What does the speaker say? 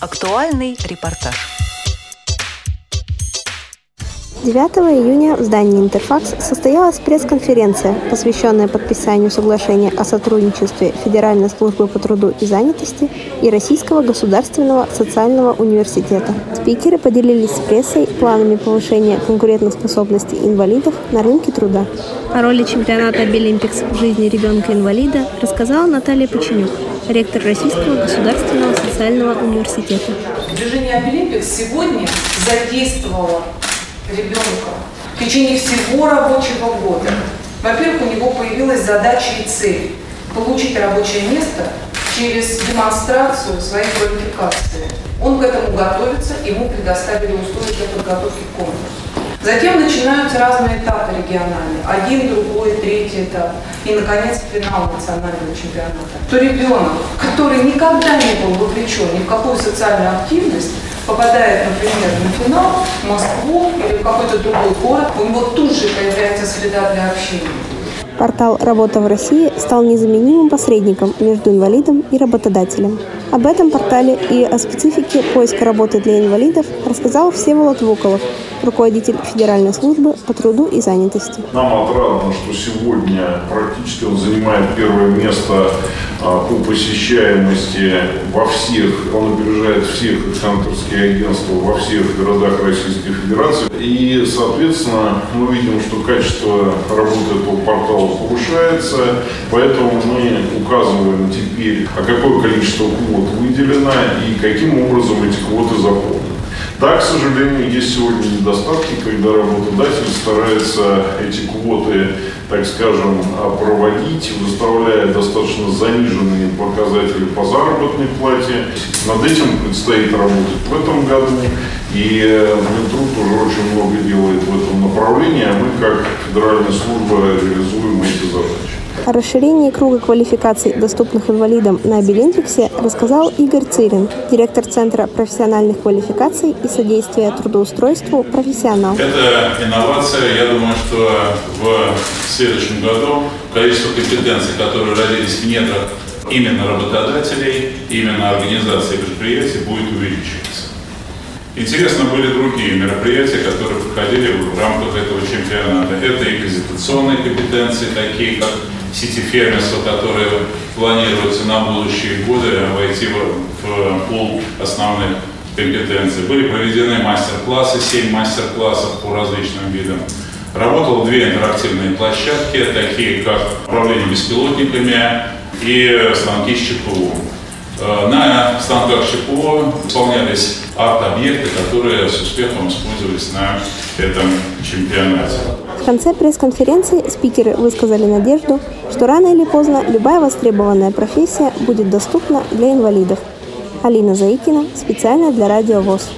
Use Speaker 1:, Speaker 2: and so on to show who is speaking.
Speaker 1: Актуальный репортаж.
Speaker 2: 9 июня в здании «Интерфакс» состоялась пресс-конференция, посвященная подписанию соглашения о сотрудничестве Федеральной службы по труду и занятости и Российского государственного социального университета. Спикеры поделились с прессой планами повышения конкурентоспособности инвалидов на рынке труда. О роли чемпионата Обилимпикс в жизни ребенка-инвалида рассказала Наталья Поченюк, ректор Российского государственного социального университета.
Speaker 3: Движение Обилимпикс сегодня задействовало ребенка в течение всего рабочего года. Во-первых, у него появилась задача и цель – получить рабочее место через демонстрацию своей квалификации. Он к этому готовится, ему предоставили условия для подготовки к конкурсу. Затем начинаются разные этапы региональные. Один, другой, третий этап. И, наконец, финал национального чемпионата. То ребенок, который никогда не был вовлечен ни в какую социальную активность, попадает, например, на финал в Москву или в какой-то другой город, у него тут же появляется среда для общения.
Speaker 2: Портал «Работа в России» стал незаменимым посредником между инвалидом и работодателем. Об этом портале и о специфике поиска работы для инвалидов рассказал Всеволод Вуколов, руководитель Федеральной службы по труду и занятости.
Speaker 4: Нам отрадно, что сегодня практически он занимает первое место а, по посещаемости во всех, он опережает всех центрские агентства во всех городах Российской Федерации. И, соответственно, мы видим, что качество работы этого портала повышается, поэтому мы указываем теперь, а какое количество квот выделено и каким образом эти квоты заполнены. Да, к сожалению, есть сегодня недостатки, когда работодатель старается эти квоты, так скажем, проводить, выставляя достаточно заниженные показатели по заработной плате. Над этим предстоит работать в этом году. И Минтруд уже очень много делает в этом направлении, а мы как федеральная служба реализуем эти задачи.
Speaker 2: О расширении круга квалификаций, доступных инвалидам на Белинфиксе, рассказал Игорь Цирин, директор Центра профессиональных квалификаций и содействия трудоустройству «Профессионал».
Speaker 5: Это инновация. Я думаю, что в следующем году количество компетенций, которые родились в недрах именно работодателей, именно организации предприятий, будет увеличиваться. Интересно были другие мероприятия, которые проходили в рамках этого чемпионата. Это и презентационные компетенции, такие как сети фермерства, которые планируются на будущие годы войти в, в пул основных компетенций. Были проведены мастер-классы, 7 мастер-классов по различным видам. Работало две интерактивные площадки, такие как управление беспилотниками и станки с ЧПУ. Э, на станках ЧПО исполнялись арт-объекты, которые с успехом использовались на этом чемпионате.
Speaker 2: В конце пресс-конференции спикеры высказали надежду, что рано или поздно любая востребованная профессия будет доступна для инвалидов. Алина Заикина специально для Радио ВОЗ.